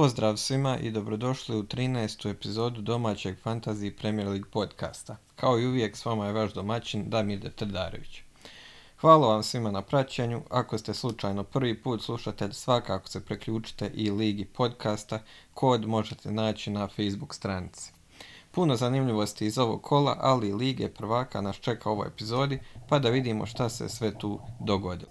Pozdrav svima i dobrodošli u 13. epizodu domaćeg Fantasy Premier League podcasta. Kao i uvijek s vama je vaš domaćin Damir Trdarević. Hvala vam svima na praćenju. Ako ste slučajno prvi put slušatelj, svakako se preključite i Ligi podcasta. Kod možete naći na Facebook stranici. Puno zanimljivosti iz ovog kola, ali i Lige prvaka nas čeka u ovoj epizodi, pa da vidimo šta se sve tu dogodilo.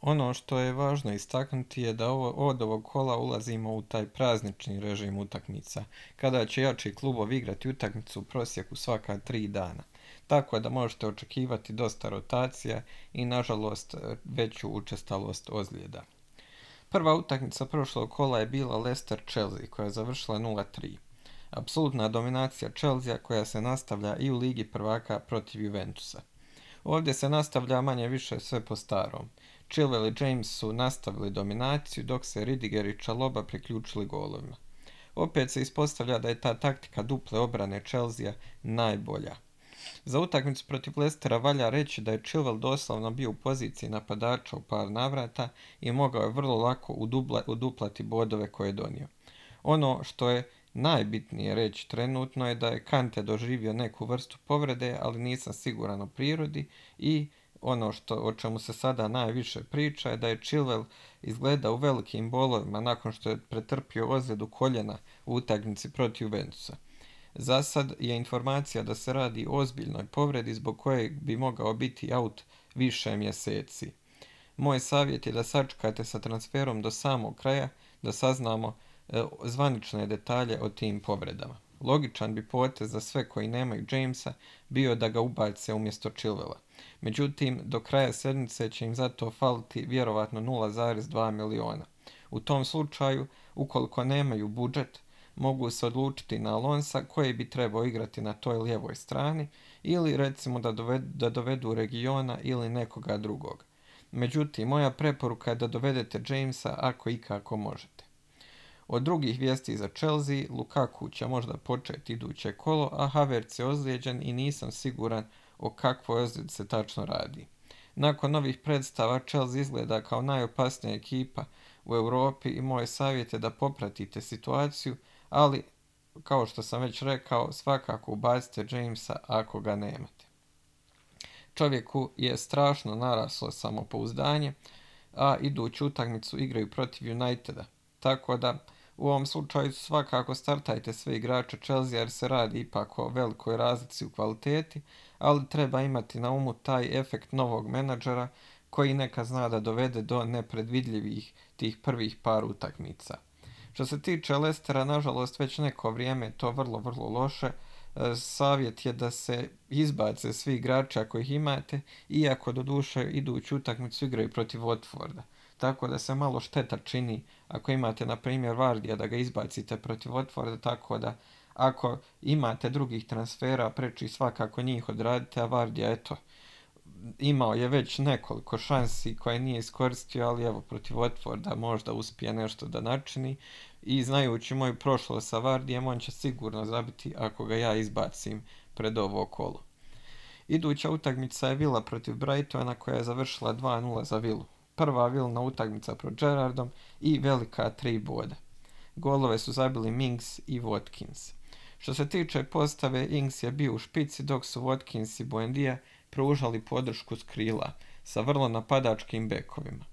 Ono što je važno istaknuti je da ovo, od ovog kola ulazimo u taj praznični režim utakmica, kada će jači klubovi igrati utakmicu u prosjeku svaka tri dana. Tako da možete očekivati dosta rotacija i nažalost veću učestalost ozljeda. Prva utakmica prošlog kola je bila Leicester Chelsea koja je završila 0-3. Apsolutna dominacija Chelsea koja se nastavlja i u ligi prvaka protiv Juventusa. Ovdje se nastavlja manje više sve po starom. Chilwell i James su nastavili dominaciju dok se Ridiger i Čaloba priključili golovima. Opet se ispostavlja da je ta taktika duple obrane Chelsea najbolja. Za utakmicu protiv Lestera valja reći da je Chilwell doslovno bio u poziciji napadača u par navrata i mogao je vrlo lako uduplati bodove koje je donio. Ono što je najbitnije reći trenutno je da je Kante doživio neku vrstu povrede, ali nisam siguran o prirodi i ono što, o čemu se sada najviše priča je da je Chilwell izgleda u velikim bolovima nakon što je pretrpio ozljedu koljena u utakmici protiv Juventusa. Za sad je informacija da se radi o ozbiljnoj povredi zbog koje bi mogao biti out više mjeseci. Moj savjet je da sačekate sa transferom do samog kraja da saznamo zvanične detalje o tim povredama. Logičan bi potez za sve koji nemaju Jamesa bio da ga ubace umjesto Chilwella. Međutim, do kraja sedmice će im zato faliti vjerovatno 0,2 miliona. U tom slučaju, ukoliko nemaju budžet, mogu se odlučiti na Alonsa koji bi trebao igrati na toj lijevoj strani ili recimo da dovedu, da dovedu regiona ili nekoga drugog. Međutim, moja preporuka je da dovedete Jamesa ako i kako možete. Od drugih vijesti za Chelsea, Lukaku će možda početi iduće kolo, a Havertz je ozlijeđen i nisam siguran o kakvoj ozljedi se tačno radi. Nakon novih predstava Chelsea izgleda kao najopasnija ekipa u Europi i moj savjet je da popratite situaciju, ali kao što sam već rekao, svakako ubacite Jamesa ako ga nemate. Čovjeku je strašno naraslo samopouzdanje, a iduću utakmicu igraju protiv Uniteda, tako da u ovom slučaju svakako startajte sve igrače Chelsea jer se radi ipak o velikoj razlici u kvaliteti, ali treba imati na umu taj efekt novog menadžera koji neka zna da dovede do nepredvidljivih tih prvih par utakmica. Što se tiče Lestera, nažalost, već neko vrijeme je to vrlo, vrlo loše. E, savjet je da se izbace svi igrači ako ih imate, iako do duše iduću utakmicu igraju protiv Watforda tako da se malo šteta čini ako imate, na primjer, Vardija da ga izbacite protiv Watforda, tako da ako imate drugih transfera, preči svakako njih odradite, a Vardija, eto, imao je već nekoliko šansi koje nije iskoristio, ali evo, protiv Watforda možda uspije nešto da načini i znajući moju prošlost sa Vardijem, on će sigurno zabiti ako ga ja izbacim pred ovo kolo. Iduća utakmica je Vila protiv Brightona koja je završila 2-0 za Vilu prva vilna utakmica pro Gerardom i velika tri boda. Golove su zabili Mings i Watkins. Što se tiče postave, Ings je bio u špici dok su Watkins i Buendija pružali podršku s krila sa vrlo napadačkim bekovima.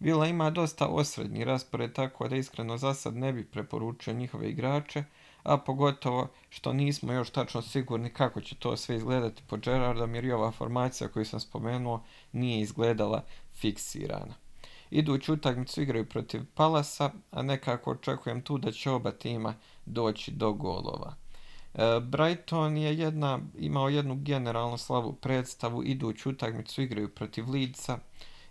Vila ima dosta osrednji raspored tako da iskreno za sad ne bi preporučio njihove igrače, a pogotovo što nismo još tačno sigurni kako će to sve izgledati po Gerardom jer i ova formacija koju sam spomenuo nije izgledala fiksirana. Iduću utakmicu igraju protiv Palasa, a nekako očekujem tu da će oba tima doći do golova. E, Brighton je jedna, imao jednu generalno slavu predstavu, iduću utakmicu igraju protiv Leedsa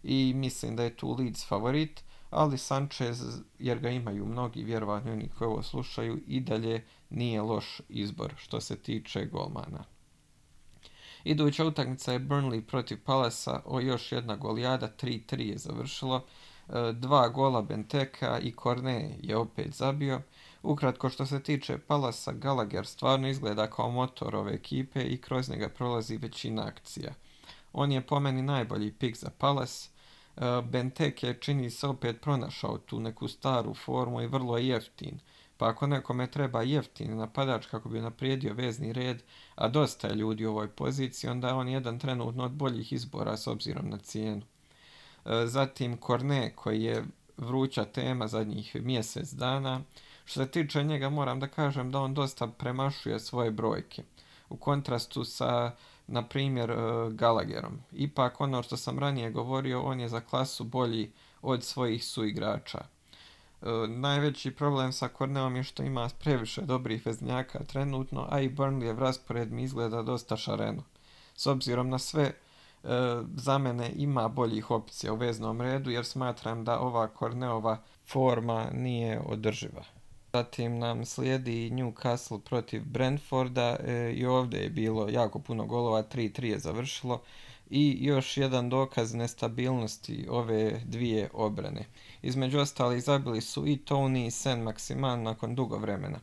i mislim da je tu Leeds favorit, ali Sanchez, jer ga imaju mnogi, vjerovatno oni koji ovo slušaju, i dalje nije loš izbor što se tiče golmana. Iduća utakmica je Burnley protiv Palasa, o još jedna golijada, 3-3 je završilo. dva gola Benteka i Korne je opet zabio. Ukratko što se tiče Palasa, Gallagher stvarno izgleda kao motor ove ekipe i kroz njega prolazi većina akcija. On je po meni najbolji pik za Palas. Benteke čini se opet pronašao tu neku staru formu i vrlo jeftin. Pa ako nekome treba jeftin napadač kako bi naprijedio vezni red, a dosta je ljudi u ovoj poziciji, onda je on jedan trenutno od boljih izbora s obzirom na cijenu. E, zatim Korne koji je vruća tema zadnjih mjesec dana. Što se tiče njega moram da kažem da on dosta premašuje svoje brojke. U kontrastu sa, na primjer, e, Gallagherom. Ipak ono što sam ranije govorio, on je za klasu bolji od svojih suigrača. E, najveći problem sa Korneom je što ima previše dobrih veznjaka trenutno, a i Burnley raspored mi izgleda dosta šareno. S obzirom na sve, e, za mene ima boljih opcija u veznom redu, jer smatram da ova Korneova forma nije održiva. Zatim nam slijedi Newcastle protiv Brentforda e, i ovdje je bilo jako puno golova, 3-3 je završilo i još jedan dokaz nestabilnosti ove dvije obrane. Između ostalih zabili su i Tony i Sen Maximan nakon dugo vremena.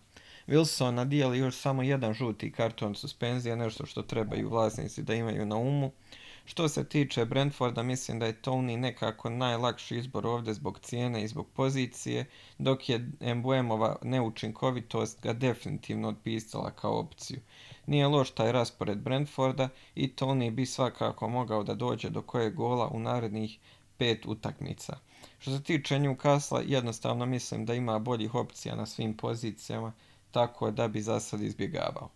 Wilson nadijeli još samo jedan žuti karton suspenzija, nešto što trebaju vlasnici da imaju na umu. Što se tiče Brentforda, mislim da je Tony nekako najlakši izbor ovdje zbog cijene i zbog pozicije, dok je Embuemova neučinkovitost ga definitivno odpisala kao opciju. Nije loš taj raspored Brentforda i Tony bi svakako mogao da dođe do kojeg gola u narednih pet utakmica. Što se tiče Newcastle, jednostavno mislim da ima boljih opcija na svim pozicijama, tako da bi za sad izbjegavao.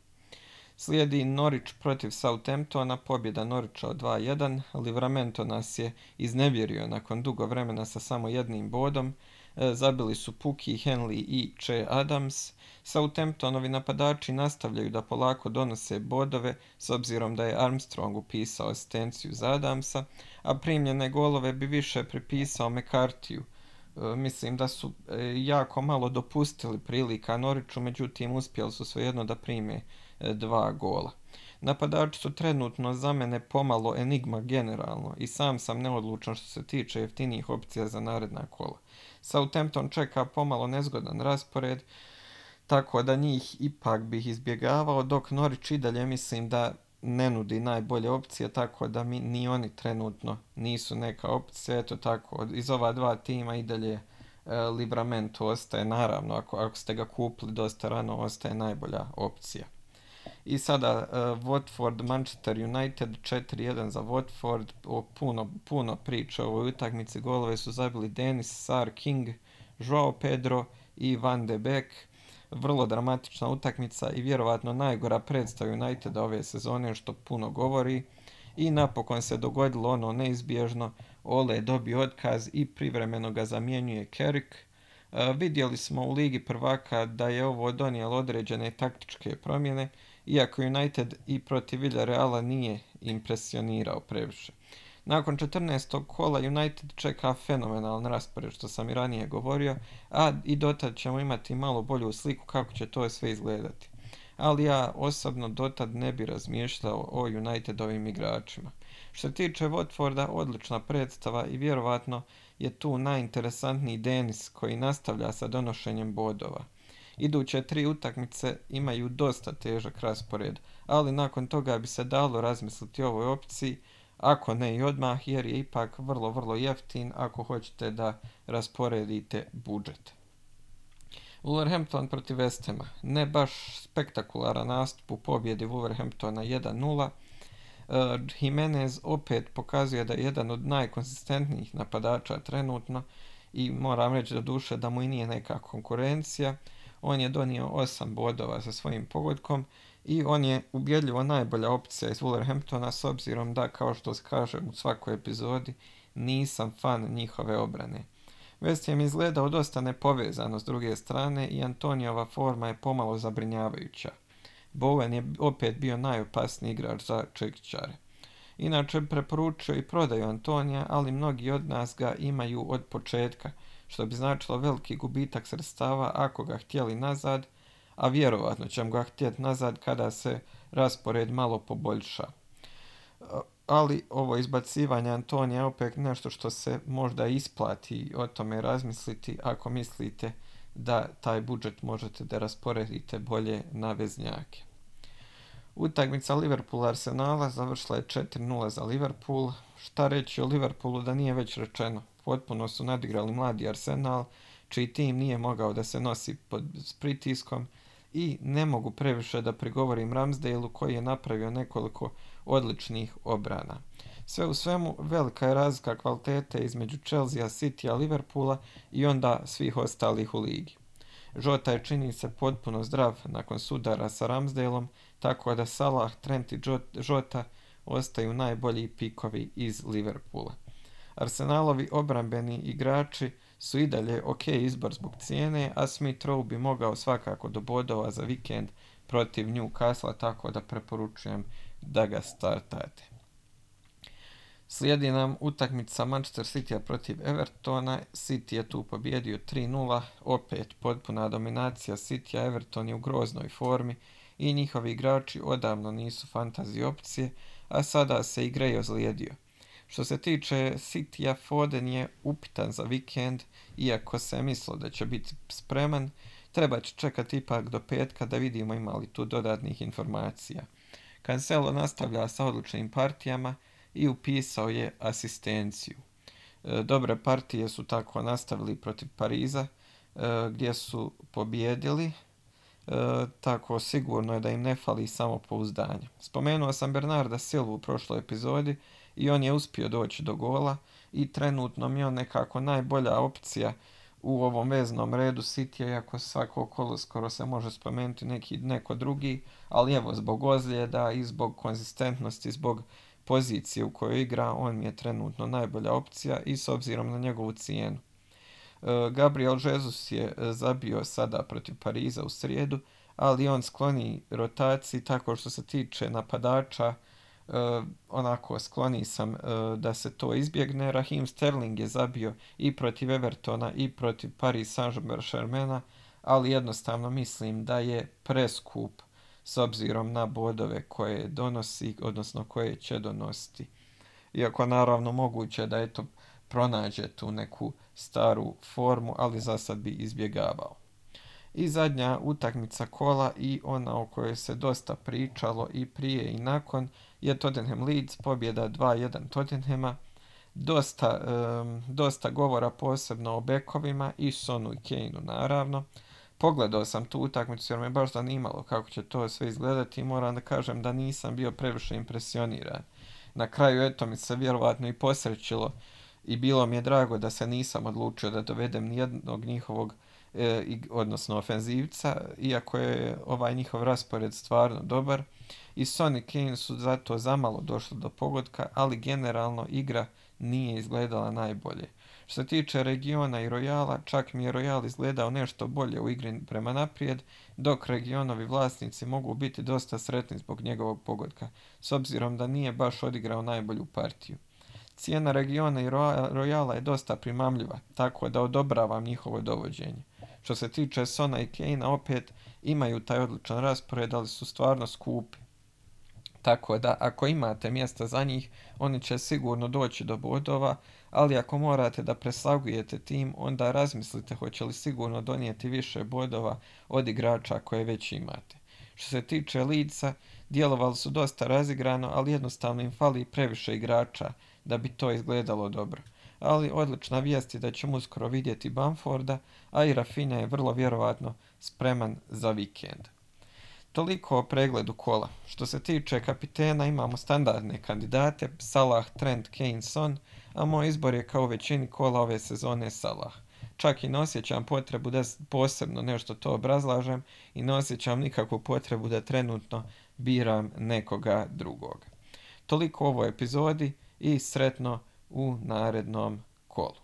Slijedi Norwich protiv Southamptona, pobjeda Norwicha od 2-1. Livramento nas je iznevjerio nakon dugo vremena sa samo jednim bodom. E, zabili su Puki, Henley i Che Adams. Southamptonovi napadači nastavljaju da polako donose bodove s obzirom da je Armstrong upisao asistenciju za Adamsa, a primljene golove bi više pripisao McCartiju. E, mislim da su e, jako malo dopustili prilika Noriću, međutim uspjeli su svejedno da prime dva gola. Napadači su trenutno za mene pomalo enigma generalno i sam sam neodlučan što se tiče jeftinijih opcija za naredna kola. Southampton čeka pomalo nezgodan raspored, tako da njih ipak bih izbjegavao, dok Norwich i dalje mislim da ne nudi najbolje opcije, tako da mi ni oni trenutno nisu neka opcija. Eto tako, iz ova dva tima i dalje e, Libramento ostaje, naravno, ako, ako ste ga kupili dosta rano, ostaje najbolja opcija. I sada uh, Watford, Manchester United 4-1 za Watford. O, puno, puno priča o ovoj utakmici. Golove su zabili Denis, Sar, King, Joao Pedro i Van de Beek. Vrlo dramatična utakmica i vjerovatno najgora predstava Uniteda ove sezone što puno govori. I napokon se dogodilo ono neizbježno. Ole je dobio otkaz i privremeno ga zamjenjuje Carrick. Uh, vidjeli smo u Ligi prvaka da je ovo donijelo određene taktičke promjene iako United i protiv Villareala nije impresionirao previše. Nakon 14. kola United čeka fenomenalan raspored, što sam i ranije govorio, a i dotad ćemo imati malo bolju sliku kako će to sve izgledati. Ali ja osobno dotad ne bi razmišljao o Unitedovim igračima. Što se tiče Watforda, odlična predstava i vjerovatno je tu najinteresantniji Denis koji nastavlja sa donošenjem bodova. Iduće tri utakmice imaju dosta težak raspored, ali nakon toga bi se dalo razmisliti o ovoj opciji, ako ne i odmah, jer je ipak vrlo, vrlo jeftin ako hoćete da rasporedite budžet. Wolverhampton protiv West Ne baš spektakularan nastup u pobjedi Wolverhamptona 1-0. Uh, Jimenez opet pokazuje da je jedan od najkonsistentnijih napadača trenutno i moram reći do duše da mu i nije neka konkurencija. On je donio 8 bodova sa svojim pogodkom i on je ubjedljivo najbolja opcija iz Wolverhamptona s obzirom da, kao što kažem u svakoj epizodi, nisam fan njihove obrane. West Ham izgledao dosta nepovezano s druge strane i Antonijova forma je pomalo zabrinjavajuća. Bowen je opet bio najopasniji igrač za čekićare. Inače, preporučio i prodaju Antonija, ali mnogi od nas ga imaju od početka – što bi značilo veliki gubitak sredstava ako ga htjeli nazad, a vjerovatno ćemo ga htjeti nazad kada se raspored malo poboljša. ali ovo izbacivanje Antonija je opet nešto što se možda isplati o tome razmisliti ako mislite da taj budžet možete da rasporedite bolje na veznjake. Utakmica Liverpool Arsenala završila je 4-0 za Liverpool. Šta reći o Liverpoolu da nije već rečeno? Potpuno su nadigrali mladi Arsenal, čiji tim nije mogao da se nosi pod, s pritiskom i ne mogu previše da prigovorim Ramsdale-u koji je napravio nekoliko odličnih obrana. Sve u svemu, velika je razlika kvalitete između Chelsea, City, Liverpoola i onda svih ostalih u ligi. Žota je čini se potpuno zdrav nakon sudara sa Ramsdaleom, tako da Salah, Trent i Žota ostaju najbolji pikovi iz Liverpoola. Arsenalovi obrambeni igrači su i dalje ok izbor zbog cijene, a Smith Rowe bi mogao svakako do bodova za vikend protiv Newcastle, tako da preporučujem da ga startate. Slijedi nam utakmica Manchester City protiv Evertona. City je tu pobjedio 3-0, opet potpuna dominacija City, Everton je u groznoj formi i njihovi igrači odavno nisu fantazi opcije, a sada se i ozlijedio. Što se tiče Citya, Foden je upitan za vikend, iako se mislilo da će biti spreman, treba će čekati ipak do petka da vidimo ima li tu dodatnih informacija. Cancelo nastavlja sa odličnim partijama i upisao je asistenciju. E, dobre partije su tako nastavili protiv Pariza, e, gdje su pobjedili, e, tako sigurno je da im ne fali samo pouzdanje. Spomenuo sam Bernarda Silvu u prošloj epizodi i on je uspio doći do gola i trenutno mi je on nekako najbolja opcija u ovom veznom redu City, iako svako kolo skoro se može spomenuti neki, neko drugi, ali evo zbog ozljeda i zbog konzistentnosti, zbog pozicije u kojoj igra, on mi je trenutno najbolja opcija i s obzirom na njegovu cijenu. E, Gabriel Jesus je e, zabio sada protiv Pariza u srijedu, ali on skloni rotaciji tako što se tiče napadača, uh, onako skloni sam uh, da se to izbjegne. Raheem Sterling je zabio i protiv Evertona i protiv Paris Saint-Germaina, ali jednostavno mislim da je preskup s obzirom na bodove koje donosi, odnosno koje će donositi. Iako naravno moguće da je to pronađe tu neku staru formu, ali za sad bi izbjegavao. I zadnja utakmica kola i ona o kojoj se dosta pričalo i prije i nakon je Tottenham Leeds, pobjeda 2-1 Tottenhama. Dosta, um, dosta govora posebno o bekovima i Sonu i Kaneu naravno. Pogledao sam tu utakmicu jer me baš zanimalo kako će to sve izgledati i moram da kažem da nisam bio previše impresioniran. Na kraju eto mi se vjerovatno i posrećilo i bilo mi je drago da se nisam odlučio da dovedem nijednog njihovog odnosno ofenzivca, iako je ovaj njihov raspored stvarno dobar. I Sonic Kane su zato zamalo došli do pogodka, ali generalno igra nije izgledala najbolje. Što se tiče regiona i Rojala, čak mi je Rojal izgledao nešto bolje u igri prema naprijed, dok regionovi vlasnici mogu biti dosta sretni zbog njegovog pogodka, s obzirom da nije baš odigrao najbolju partiju. Cijena regiona i Rojala je dosta primamljiva, tako da odobravam njihovo dovođenje. Što se tiče Sona i Kane, opet imaju taj odličan raspored, ali su stvarno skupi. Tako da, ako imate mjesta za njih, oni će sigurno doći do bodova, ali ako morate da preslagujete tim, onda razmislite hoće li sigurno donijeti više bodova od igrača koje već imate. Što se tiče lica, djelovali su dosta razigrano, ali jednostavno im fali previše igrača da bi to izgledalo dobro ali odlična vijest je da ćemo uskoro vidjeti Bamforda, a i Rafinha je vrlo vjerovatno spreman za vikend. Toliko o pregledu kola. Što se tiče kapitena, imamo standardne kandidate, Salah, Trent, Kane, Son, a moj izbor je kao većini kola ove sezone Salah. Čak i ne osjećam potrebu da posebno nešto to obrazlažem i ne osjećam nikakvu potrebu da trenutno biram nekoga drugog. Toliko u ovoj epizodi i sretno u narednom kolu.